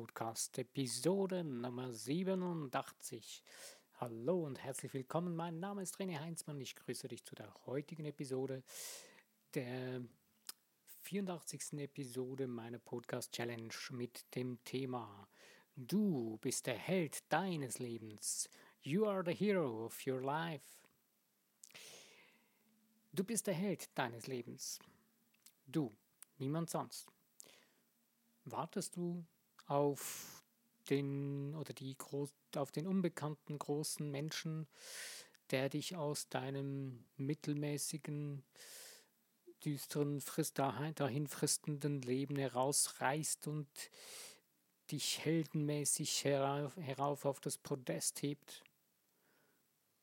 Podcast, Episode Nummer 87. Hallo und herzlich willkommen. Mein Name ist René Heinzmann. Ich grüße dich zu der heutigen Episode, der 84. Episode meiner Podcast Challenge mit dem Thema Du bist der Held deines Lebens. You are the hero of your life. Du bist der Held deines Lebens. Du, niemand sonst. Wartest du auf den oder die auf den unbekannten großen Menschen, der dich aus deinem mittelmäßigen, düsteren, frist, dahin fristenden Leben herausreißt und dich heldenmäßig herauf, herauf auf das Podest hebt?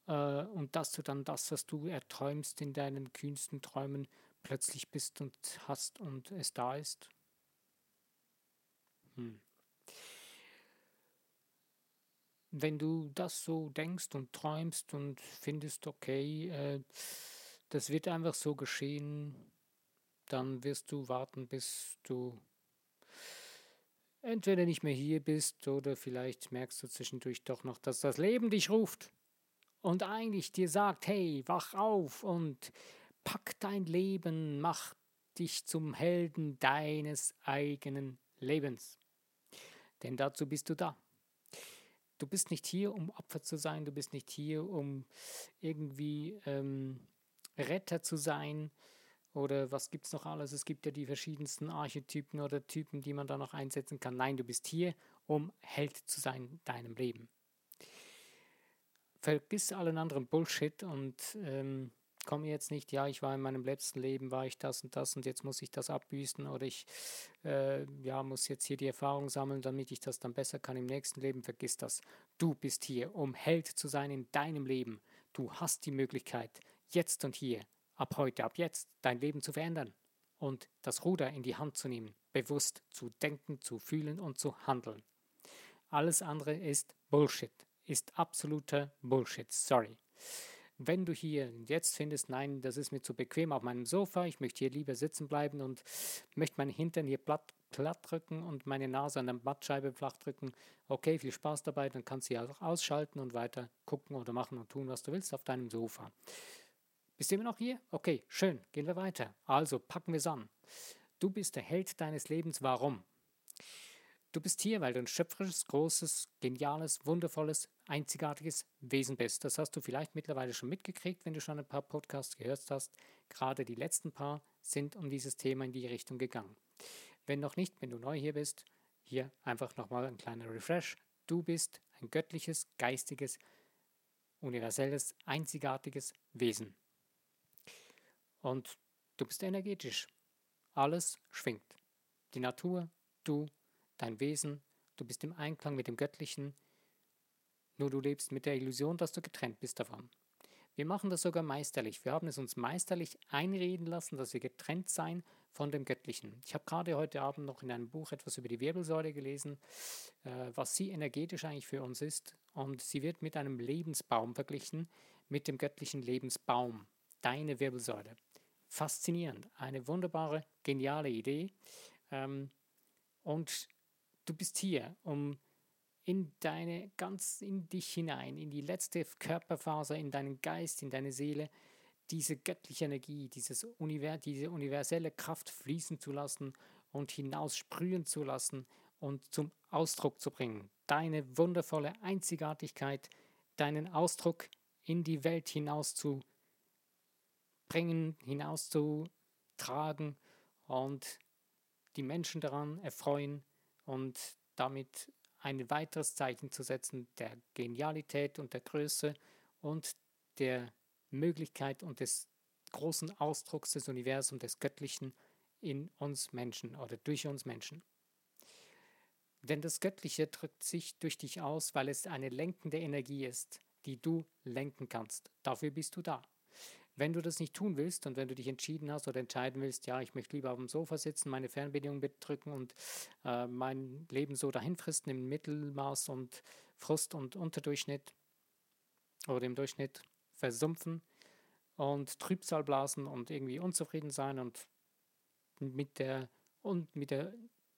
Äh, und dass du dann das, was du erträumst in deinen kühnsten Träumen, plötzlich bist und hast und es da ist? Hm. Wenn du das so denkst und träumst und findest, okay, äh, das wird einfach so geschehen, dann wirst du warten, bis du entweder nicht mehr hier bist oder vielleicht merkst du zwischendurch doch noch, dass das Leben dich ruft und eigentlich dir sagt, hey, wach auf und pack dein Leben, mach dich zum Helden deines eigenen Lebens. Denn dazu bist du da. Du bist nicht hier, um Opfer zu sein, du bist nicht hier, um irgendwie ähm, Retter zu sein oder was gibt es noch alles? Es gibt ja die verschiedensten Archetypen oder Typen, die man da noch einsetzen kann. Nein, du bist hier, um Held zu sein in deinem Leben. Vergiss allen anderen Bullshit und ähm, komme jetzt nicht, ja, ich war in meinem letzten Leben, war ich das und das und jetzt muss ich das abbüßen oder ich äh, ja, muss jetzt hier die Erfahrung sammeln, damit ich das dann besser kann im nächsten Leben. Vergiss das. Du bist hier, um Held zu sein in deinem Leben. Du hast die Möglichkeit, jetzt und hier, ab heute, ab jetzt, dein Leben zu verändern und das Ruder in die Hand zu nehmen, bewusst zu denken, zu fühlen und zu handeln. Alles andere ist Bullshit, ist absoluter Bullshit. Sorry. Wenn du hier jetzt findest, nein, das ist mir zu bequem auf meinem Sofa, ich möchte hier lieber sitzen bleiben und möchte meinen Hintern hier platt, platt drücken und meine Nase an der Mattscheibe flach drücken, okay, viel Spaß dabei, dann kannst du ja auch ausschalten und weiter gucken oder machen und tun, was du willst auf deinem Sofa. Bist du immer noch hier? Okay, schön, gehen wir weiter. Also packen wir es an. Du bist der Held deines Lebens. Warum? Du bist hier, weil du ein schöpferisches, großes, geniales, wundervolles, einzigartiges Wesen bist. Das hast du vielleicht mittlerweile schon mitgekriegt, wenn du schon ein paar Podcasts gehört hast. Gerade die letzten paar sind um dieses Thema in die Richtung gegangen. Wenn noch nicht, wenn du neu hier bist, hier einfach nochmal ein kleiner Refresh. Du bist ein göttliches, geistiges, universelles, einzigartiges Wesen. Und du bist energetisch. Alles schwingt. Die Natur, du, dein Wesen, du bist im Einklang mit dem Göttlichen, nur du lebst mit der Illusion, dass du getrennt bist davon. Wir machen das sogar meisterlich. Wir haben es uns meisterlich einreden lassen, dass wir getrennt seien von dem Göttlichen. Ich habe gerade heute Abend noch in einem Buch etwas über die Wirbelsäule gelesen, äh, was sie energetisch eigentlich für uns ist. Und sie wird mit einem Lebensbaum verglichen, mit dem göttlichen Lebensbaum, deine Wirbelsäule. Faszinierend, eine wunderbare, geniale Idee. Ähm, und Du bist hier, um in deine, ganz in dich hinein, in die letzte Körperfaser, in deinen Geist, in deine Seele, diese göttliche Energie, dieses Univers, diese universelle Kraft fließen zu lassen und hinaus sprühen zu lassen und zum Ausdruck zu bringen. Deine wundervolle Einzigartigkeit, deinen Ausdruck in die Welt hinaus zu bringen, hinaus zu tragen und die Menschen daran erfreuen, und damit ein weiteres Zeichen zu setzen der Genialität und der Größe und der Möglichkeit und des großen Ausdrucks des Universums, des Göttlichen in uns Menschen oder durch uns Menschen. Denn das Göttliche drückt sich durch dich aus, weil es eine lenkende Energie ist, die du lenken kannst. Dafür bist du da. Wenn du das nicht tun willst und wenn du dich entschieden hast oder entscheiden willst, ja, ich möchte lieber auf dem Sofa sitzen, meine Fernbedienung bedrücken und äh, mein Leben so dahin fristen im Mittelmaß und Frust und Unterdurchschnitt oder im Durchschnitt versumpfen und Trübsal blasen und irgendwie unzufrieden sein und mit der und mit der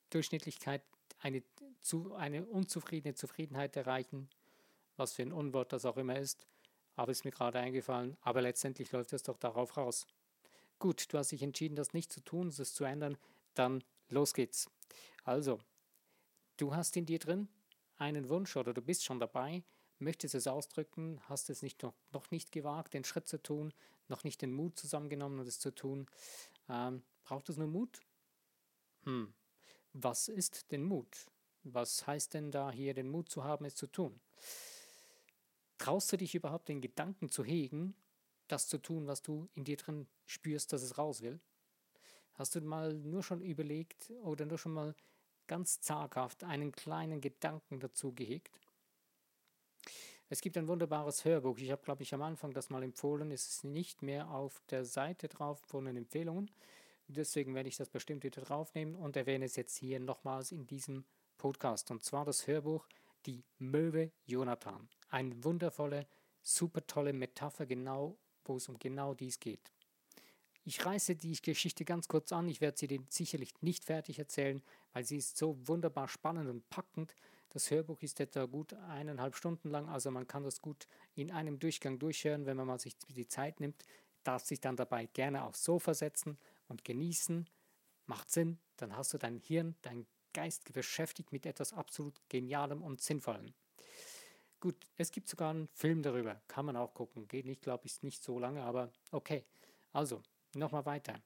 Durchschnittlichkeit eine, zu, eine unzufriedene Zufriedenheit erreichen, was für ein Unwort das auch immer ist, aber ist mir gerade eingefallen, aber letztendlich läuft es doch darauf raus. Gut, du hast dich entschieden, das nicht zu tun, das zu ändern, dann los geht's. Also, du hast in dir drin einen Wunsch oder du bist schon dabei, möchtest es ausdrücken, hast es nicht noch, noch nicht gewagt, den Schritt zu tun, noch nicht den Mut zusammengenommen, es zu tun. Ähm, braucht es nur Mut? Hm. Was ist denn Mut? Was heißt denn da hier den Mut zu haben, es zu tun? Traust du dich überhaupt den Gedanken zu hegen, das zu tun, was du in dir drin spürst, dass es raus will? Hast du mal nur schon überlegt oder nur schon mal ganz zaghaft einen kleinen Gedanken dazu gehegt? Es gibt ein wunderbares Hörbuch. Ich habe, glaube ich, am Anfang das mal empfohlen. Es ist nicht mehr auf der Seite drauf von den Empfehlungen. Deswegen werde ich das bestimmt wieder draufnehmen und erwähne es jetzt hier nochmals in diesem Podcast. Und zwar das Hörbuch Die Möwe Jonathan. Eine wundervolle, super tolle Metapher, genau, wo es um genau dies geht. Ich reiße die Geschichte ganz kurz an. Ich werde sie dir sicherlich nicht fertig erzählen, weil sie ist so wunderbar spannend und packend. Das Hörbuch ist etwa gut eineinhalb Stunden lang, also man kann das gut in einem Durchgang durchhören, wenn man mal sich die Zeit nimmt. Darf sich dann dabei gerne aufs Sofa setzen und genießen. Macht Sinn, dann hast du dein Hirn, dein Geist beschäftigt mit etwas absolut Genialem und Sinnvollem. Gut, es gibt sogar einen Film darüber, kann man auch gucken. Geht nicht, glaube ich, nicht so lange, aber okay. Also, nochmal weiter.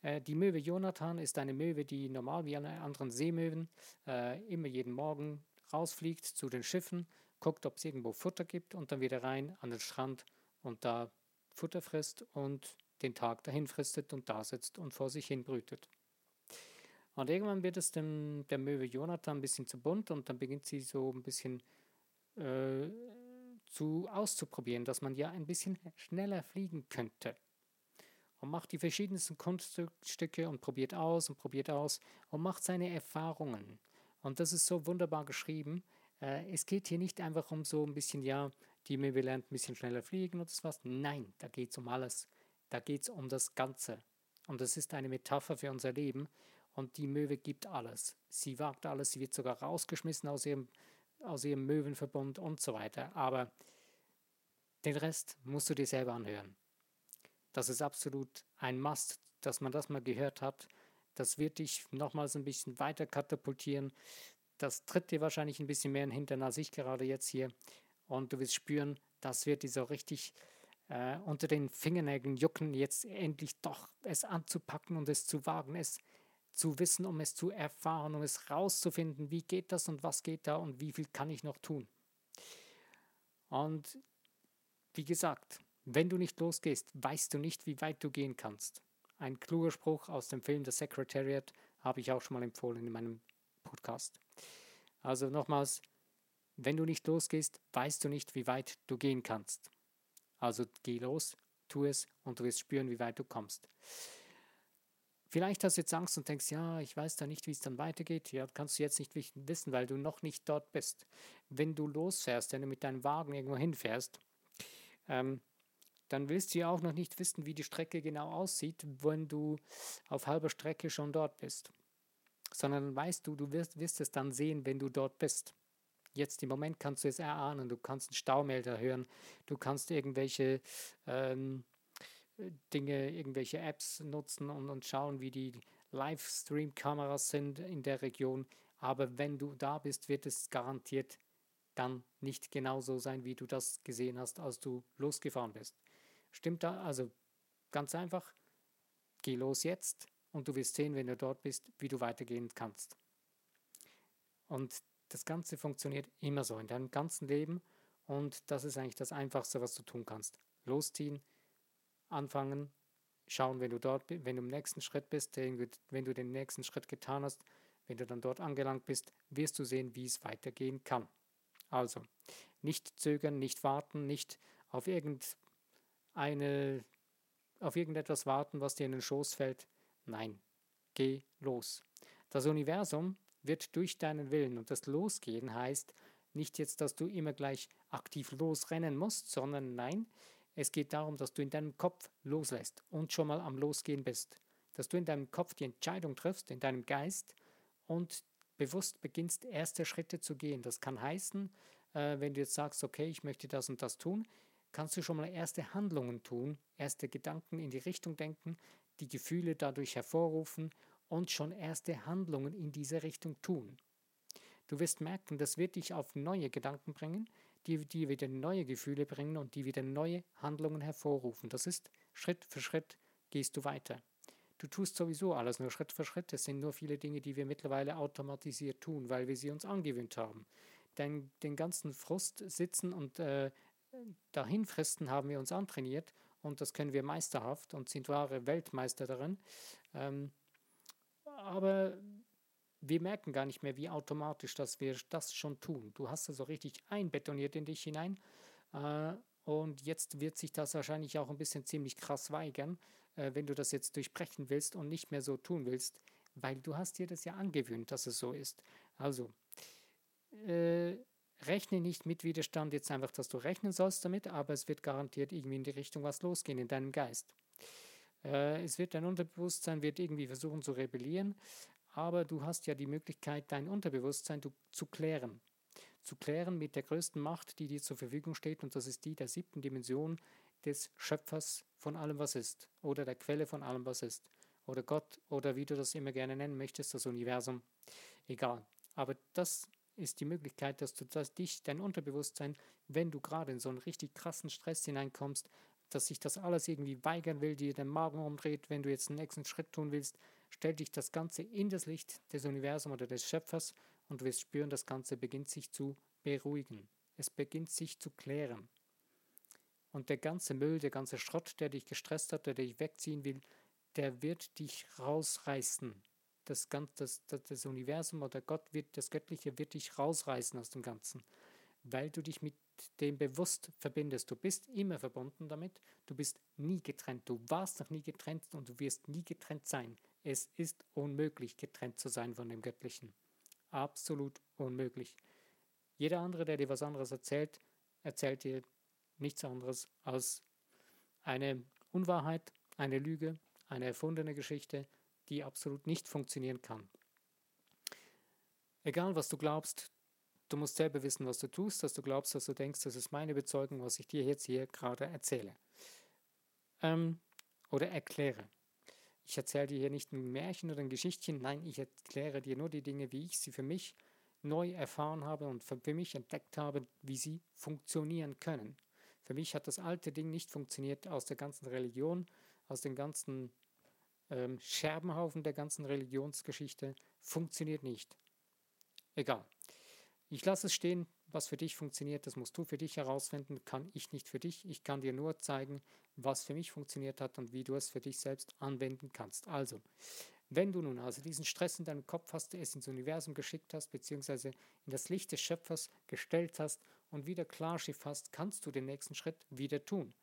Äh, die Möwe Jonathan ist eine Möwe, die normal wie alle anderen Seemöwen äh, immer jeden Morgen rausfliegt zu den Schiffen, guckt, ob es irgendwo Futter gibt und dann wieder rein an den Strand und da Futter frisst und den Tag dahin fristet und da sitzt und vor sich hin brütet. Und irgendwann wird es dem, der Möwe Jonathan ein bisschen zu bunt und dann beginnt sie so ein bisschen äh, zu auszuprobieren, dass man ja ein bisschen schneller fliegen könnte. Und macht die verschiedensten Kunststücke und probiert aus und probiert aus und macht seine Erfahrungen. Und das ist so wunderbar geschrieben. Äh, es geht hier nicht einfach um so ein bisschen, ja, die Möwe lernt ein bisschen schneller fliegen und das was. Nein, da geht es um alles. Da geht es um das Ganze. Und das ist eine Metapher für unser Leben. Und die Möwe gibt alles. Sie wagt alles, sie wird sogar rausgeschmissen aus ihrem, aus ihrem Möwenverbund und so weiter. Aber den Rest musst du dir selber anhören. Das ist absolut ein Must, dass man das mal gehört hat. Das wird dich nochmals ein bisschen weiter katapultieren. Das tritt dir wahrscheinlich ein bisschen mehr in den Hintern als ich gerade jetzt hier. Und du wirst spüren, das wird dir so richtig äh, unter den Fingernägeln jucken, jetzt endlich doch es anzupacken und es zu wagen, es zu wissen, um es zu erfahren, um es rauszufinden, wie geht das und was geht da und wie viel kann ich noch tun. Und wie gesagt, wenn du nicht losgehst, weißt du nicht, wie weit du gehen kannst. Ein kluger Spruch aus dem Film The Secretariat habe ich auch schon mal empfohlen in meinem Podcast. Also nochmals, wenn du nicht losgehst, weißt du nicht, wie weit du gehen kannst. Also geh los, tu es und du wirst spüren, wie weit du kommst. Vielleicht hast du jetzt Angst und denkst, ja, ich weiß da nicht, wie es dann weitergeht. Ja, kannst du jetzt nicht wissen, weil du noch nicht dort bist. Wenn du losfährst, wenn du mit deinem Wagen irgendwo hinfährst, ähm, dann willst du ja auch noch nicht wissen, wie die Strecke genau aussieht, wenn du auf halber Strecke schon dort bist. Sondern dann weißt du, du wirst, wirst es dann sehen, wenn du dort bist. Jetzt im Moment kannst du es erahnen, du kannst einen Staumelder hören, du kannst irgendwelche ähm, Dinge, irgendwelche Apps nutzen und, und schauen, wie die Livestream-Kameras sind in der Region. Aber wenn du da bist, wird es garantiert dann nicht genauso sein, wie du das gesehen hast, als du losgefahren bist. Stimmt da? Also ganz einfach, geh los jetzt und du wirst sehen, wenn du dort bist, wie du weitergehen kannst. Und das Ganze funktioniert immer so in deinem ganzen Leben und das ist eigentlich das Einfachste, was du tun kannst. Losziehen, anfangen, schauen, wenn du dort, wenn du im nächsten Schritt bist, wenn du den nächsten Schritt getan hast, wenn du dann dort angelangt bist, wirst du sehen, wie es weitergehen kann. Also, nicht zögern, nicht warten, nicht auf irgendeine, auf irgendetwas warten, was dir in den Schoß fällt. Nein, geh los. Das Universum wird durch deinen Willen. Und das Losgehen heißt nicht jetzt, dass du immer gleich aktiv losrennen musst, sondern nein, es geht darum, dass du in deinem Kopf loslässt und schon mal am Losgehen bist. Dass du in deinem Kopf die Entscheidung triffst, in deinem Geist und bewusst beginnst, erste Schritte zu gehen. Das kann heißen, äh, wenn du jetzt sagst, okay, ich möchte das und das tun, kannst du schon mal erste Handlungen tun, erste Gedanken in die Richtung denken, die Gefühle dadurch hervorrufen und schon erste Handlungen in diese Richtung tun. Du wirst merken, das wird dich auf neue Gedanken bringen, die, die wieder neue Gefühle bringen und die wieder neue Handlungen hervorrufen. Das ist Schritt für Schritt gehst du weiter. Du tust sowieso alles nur Schritt für Schritt. Es sind nur viele Dinge, die wir mittlerweile automatisiert tun, weil wir sie uns angewöhnt haben. Denn den ganzen Frust sitzen und äh, dahin fristen haben wir uns antrainiert und das können wir meisterhaft und sind wahre Weltmeister darin. Ähm, aber wir merken gar nicht mehr, wie automatisch dass wir das schon tun. Du hast also richtig einbetoniert in dich hinein. Äh, und jetzt wird sich das wahrscheinlich auch ein bisschen ziemlich krass weigern, äh, wenn du das jetzt durchbrechen willst und nicht mehr so tun willst, weil du hast dir das ja angewöhnt, dass es so ist. Also, äh, rechne nicht mit Widerstand jetzt einfach, dass du rechnen sollst damit, aber es wird garantiert irgendwie in die Richtung was losgehen in deinem Geist. Äh, es wird dein Unterbewusstsein wird irgendwie versuchen zu rebellieren, aber du hast ja die Möglichkeit, dein Unterbewusstsein zu klären. Zu klären mit der größten Macht, die dir zur Verfügung steht, und das ist die der siebten Dimension des Schöpfers von allem, was ist, oder der Quelle von allem, was ist, oder Gott, oder wie du das immer gerne nennen möchtest, das Universum. Egal. Aber das ist die Möglichkeit, dass du dass dich, dein Unterbewusstsein, wenn du gerade in so einen richtig krassen Stress hineinkommst, dass sich das alles irgendwie weigern will, dir den Magen umdreht, wenn du jetzt den nächsten Schritt tun willst, stell dich das Ganze in das Licht des Universums oder des Schöpfers und du wirst spüren, das Ganze beginnt sich zu beruhigen. Es beginnt sich zu klären. Und der ganze Müll, der ganze Schrott, der dich gestresst hat, der dich wegziehen will, der wird dich rausreißen. Das, das, das, das Universum oder Gott wird, das Göttliche wird dich rausreißen aus dem Ganzen, weil du dich mit dem bewusst verbindest. Du bist immer verbunden damit, du bist nie getrennt, du warst noch nie getrennt und du wirst nie getrennt sein. Es ist unmöglich, getrennt zu sein von dem Göttlichen. Absolut unmöglich. Jeder andere, der dir was anderes erzählt, erzählt dir nichts anderes als eine Unwahrheit, eine Lüge, eine erfundene Geschichte, die absolut nicht funktionieren kann. Egal was du glaubst, du musst selber wissen, was du tust, dass du glaubst, dass du denkst, das ist meine Bezeugung, was ich dir jetzt hier gerade erzähle. Ähm, oder erkläre. Ich erzähle dir hier nicht ein Märchen oder ein Geschichtchen, nein, ich erkläre dir nur die Dinge, wie ich sie für mich neu erfahren habe und für mich entdeckt habe, wie sie funktionieren können. Für mich hat das alte Ding nicht funktioniert aus der ganzen Religion, aus dem ganzen ähm, Scherbenhaufen der ganzen Religionsgeschichte. Funktioniert nicht. Egal. Ich lasse es stehen, was für dich funktioniert, das musst du für dich herausfinden, kann ich nicht für dich. Ich kann dir nur zeigen, was für mich funktioniert hat und wie du es für dich selbst anwenden kannst. Also, wenn du nun also diesen Stress in deinem Kopf hast, es ins Universum geschickt hast, beziehungsweise in das Licht des Schöpfers gestellt hast und wieder Klarschiff hast, kannst du den nächsten Schritt wieder tun.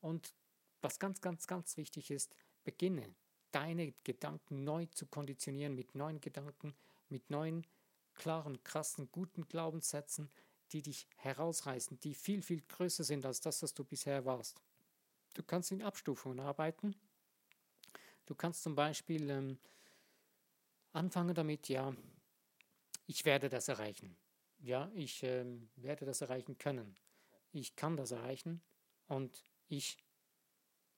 Und was ganz, ganz, ganz wichtig ist, beginne deine Gedanken neu zu konditionieren mit neuen Gedanken, mit neuen, klaren, krassen, guten Glaubenssätzen, die dich herausreißen, die viel, viel größer sind als das, was du bisher warst. Du kannst in Abstufungen arbeiten. Du kannst zum Beispiel ähm, anfangen damit, ja, ich werde das erreichen ja, ich äh, werde das erreichen können. Ich kann das erreichen und ich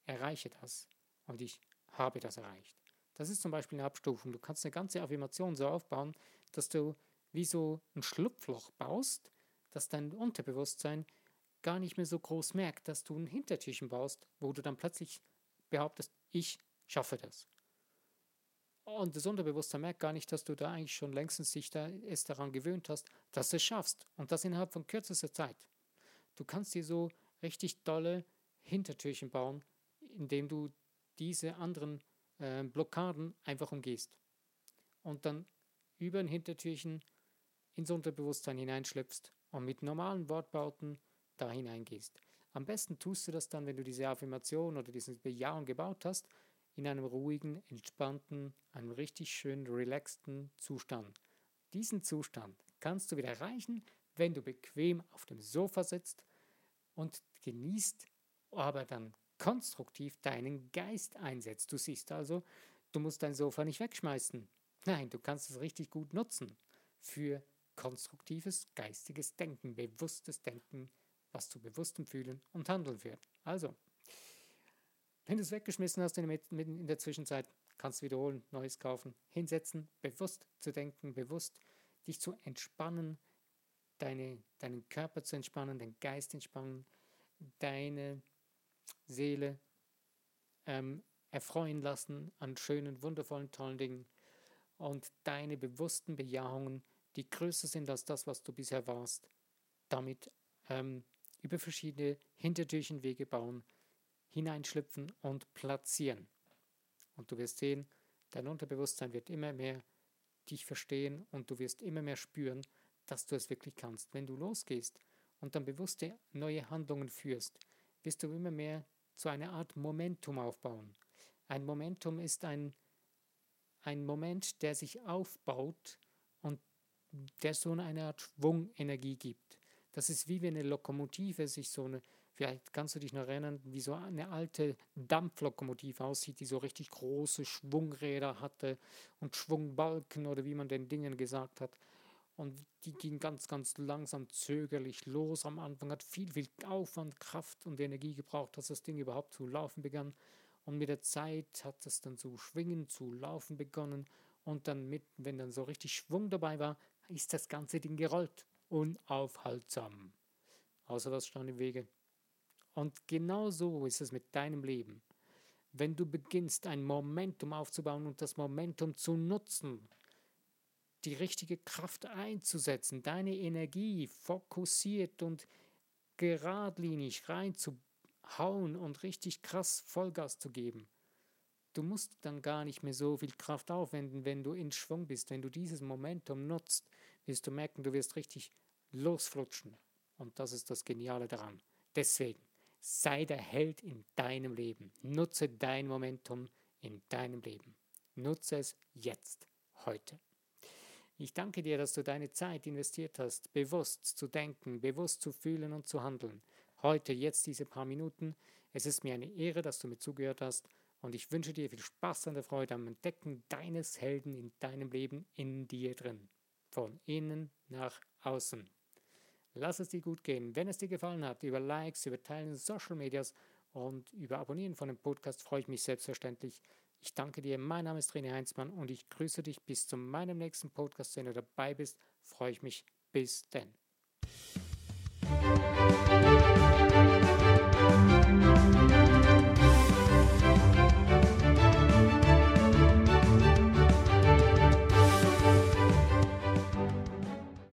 erreiche das und ich habe das erreicht. Das ist zum Beispiel eine Abstufung. Du kannst eine ganze Affirmation so aufbauen, dass du wie so ein Schlupfloch baust, dass dein Unterbewusstsein gar nicht mehr so groß merkt, dass du ein Hintertürchen baust, wo du dann plötzlich behauptest, ich schaffe das. Und das Unterbewusstsein merkt gar nicht, dass du da eigentlich schon längstens sich da, es daran gewöhnt hast, dass du es schaffst. Und das innerhalb von kürzester Zeit. Du kannst dir so richtig tolle Hintertürchen bauen, indem du diese anderen äh, Blockaden einfach umgehst. Und dann über ein Hintertürchen ins Unterbewusstsein hineinschlüpfst und mit normalen Wortbauten da hineingehst. Am besten tust du das dann, wenn du diese Affirmation oder diese Bejahung gebaut hast, in einem ruhigen, entspannten, einem richtig schön relaxten Zustand. Diesen Zustand kannst du wieder erreichen, wenn du bequem auf dem Sofa sitzt und genießt, aber dann konstruktiv deinen Geist einsetzt. Du siehst also, du musst dein Sofa nicht wegschmeißen. Nein, du kannst es richtig gut nutzen für konstruktives geistiges Denken, bewusstes Denken, was zu bewusstem Fühlen und Handeln führt. Also, wenn du es weggeschmissen hast in der Zwischenzeit, kannst du wiederholen, Neues kaufen, hinsetzen, bewusst zu denken, bewusst dich zu entspannen, deine, deinen Körper zu entspannen, den Geist entspannen, deine Seele ähm, erfreuen lassen an schönen, wundervollen, tollen Dingen und deine bewussten Bejahungen, die größer sind als das, was du bisher warst, damit ähm, über verschiedene Hintertürchenwege bauen, hineinschlüpfen und platzieren. Und du wirst sehen, dein Unterbewusstsein wird immer mehr dich verstehen und du wirst immer mehr spüren, dass du es wirklich kannst. Wenn du losgehst und dann bewusste neue Handlungen führst, wirst du immer mehr zu einer Art Momentum aufbauen. Ein Momentum ist ein, ein Moment, der sich aufbaut der so eine Art Schwungenergie gibt. Das ist wie wenn eine Lokomotive sich so eine, vielleicht kannst du dich noch erinnern, wie so eine alte Dampflokomotive aussieht, die so richtig große Schwungräder hatte und Schwungbalken oder wie man den Dingen gesagt hat. Und die ging ganz, ganz langsam, zögerlich los. Am Anfang hat viel, viel Aufwand, Kraft und Energie gebraucht, dass das Ding überhaupt zu laufen begann. Und mit der Zeit hat es dann zu schwingen, zu laufen begonnen. Und dann mit, wenn dann so richtig Schwung dabei war, ist das ganze Ding gerollt. Unaufhaltsam. Außer was stand im Wege. Und genau so ist es mit deinem Leben. Wenn du beginnst, ein Momentum aufzubauen und das Momentum zu nutzen, die richtige Kraft einzusetzen, deine Energie fokussiert und geradlinig reinzuhauen und richtig krass Vollgas zu geben. Du musst dann gar nicht mehr so viel Kraft aufwenden, wenn du in Schwung bist. Wenn du dieses Momentum nutzt, wirst du merken, du wirst richtig losflutschen. Und das ist das Geniale daran. Deswegen, sei der Held in deinem Leben. Nutze dein Momentum in deinem Leben. Nutze es jetzt, heute. Ich danke dir, dass du deine Zeit investiert hast, bewusst zu denken, bewusst zu fühlen und zu handeln. Heute, jetzt diese paar Minuten. Es ist mir eine Ehre, dass du mir zugehört hast und ich wünsche dir viel Spaß und Freude am Entdecken deines Helden in deinem Leben in dir drin. Von innen nach außen. Lass es dir gut gehen. Wenn es dir gefallen hat, über Likes, über Teilen in Social Medias und über Abonnieren von dem Podcast freue ich mich selbstverständlich. Ich danke dir. Mein Name ist René Heinzmann und ich grüße dich bis zu meinem nächsten Podcast. Wenn du dabei bist, freue ich mich. Bis denn.